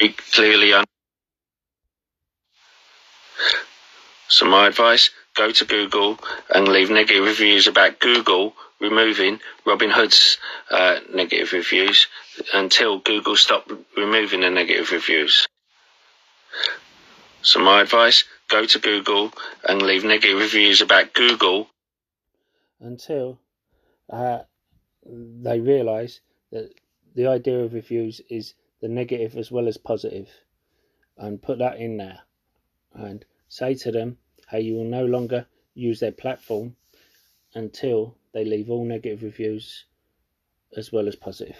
Clearly. Un- so my advice: go to Google and leave negative reviews about Google removing Robinhood's uh, negative reviews until Google stop removing the negative reviews. So my advice: go to Google and leave negative reviews about Google until uh, they realise that the idea of reviews is the negative as well as positive, and put that in there, and say to them how you will no longer use their platform until they leave all negative reviews as well as positive.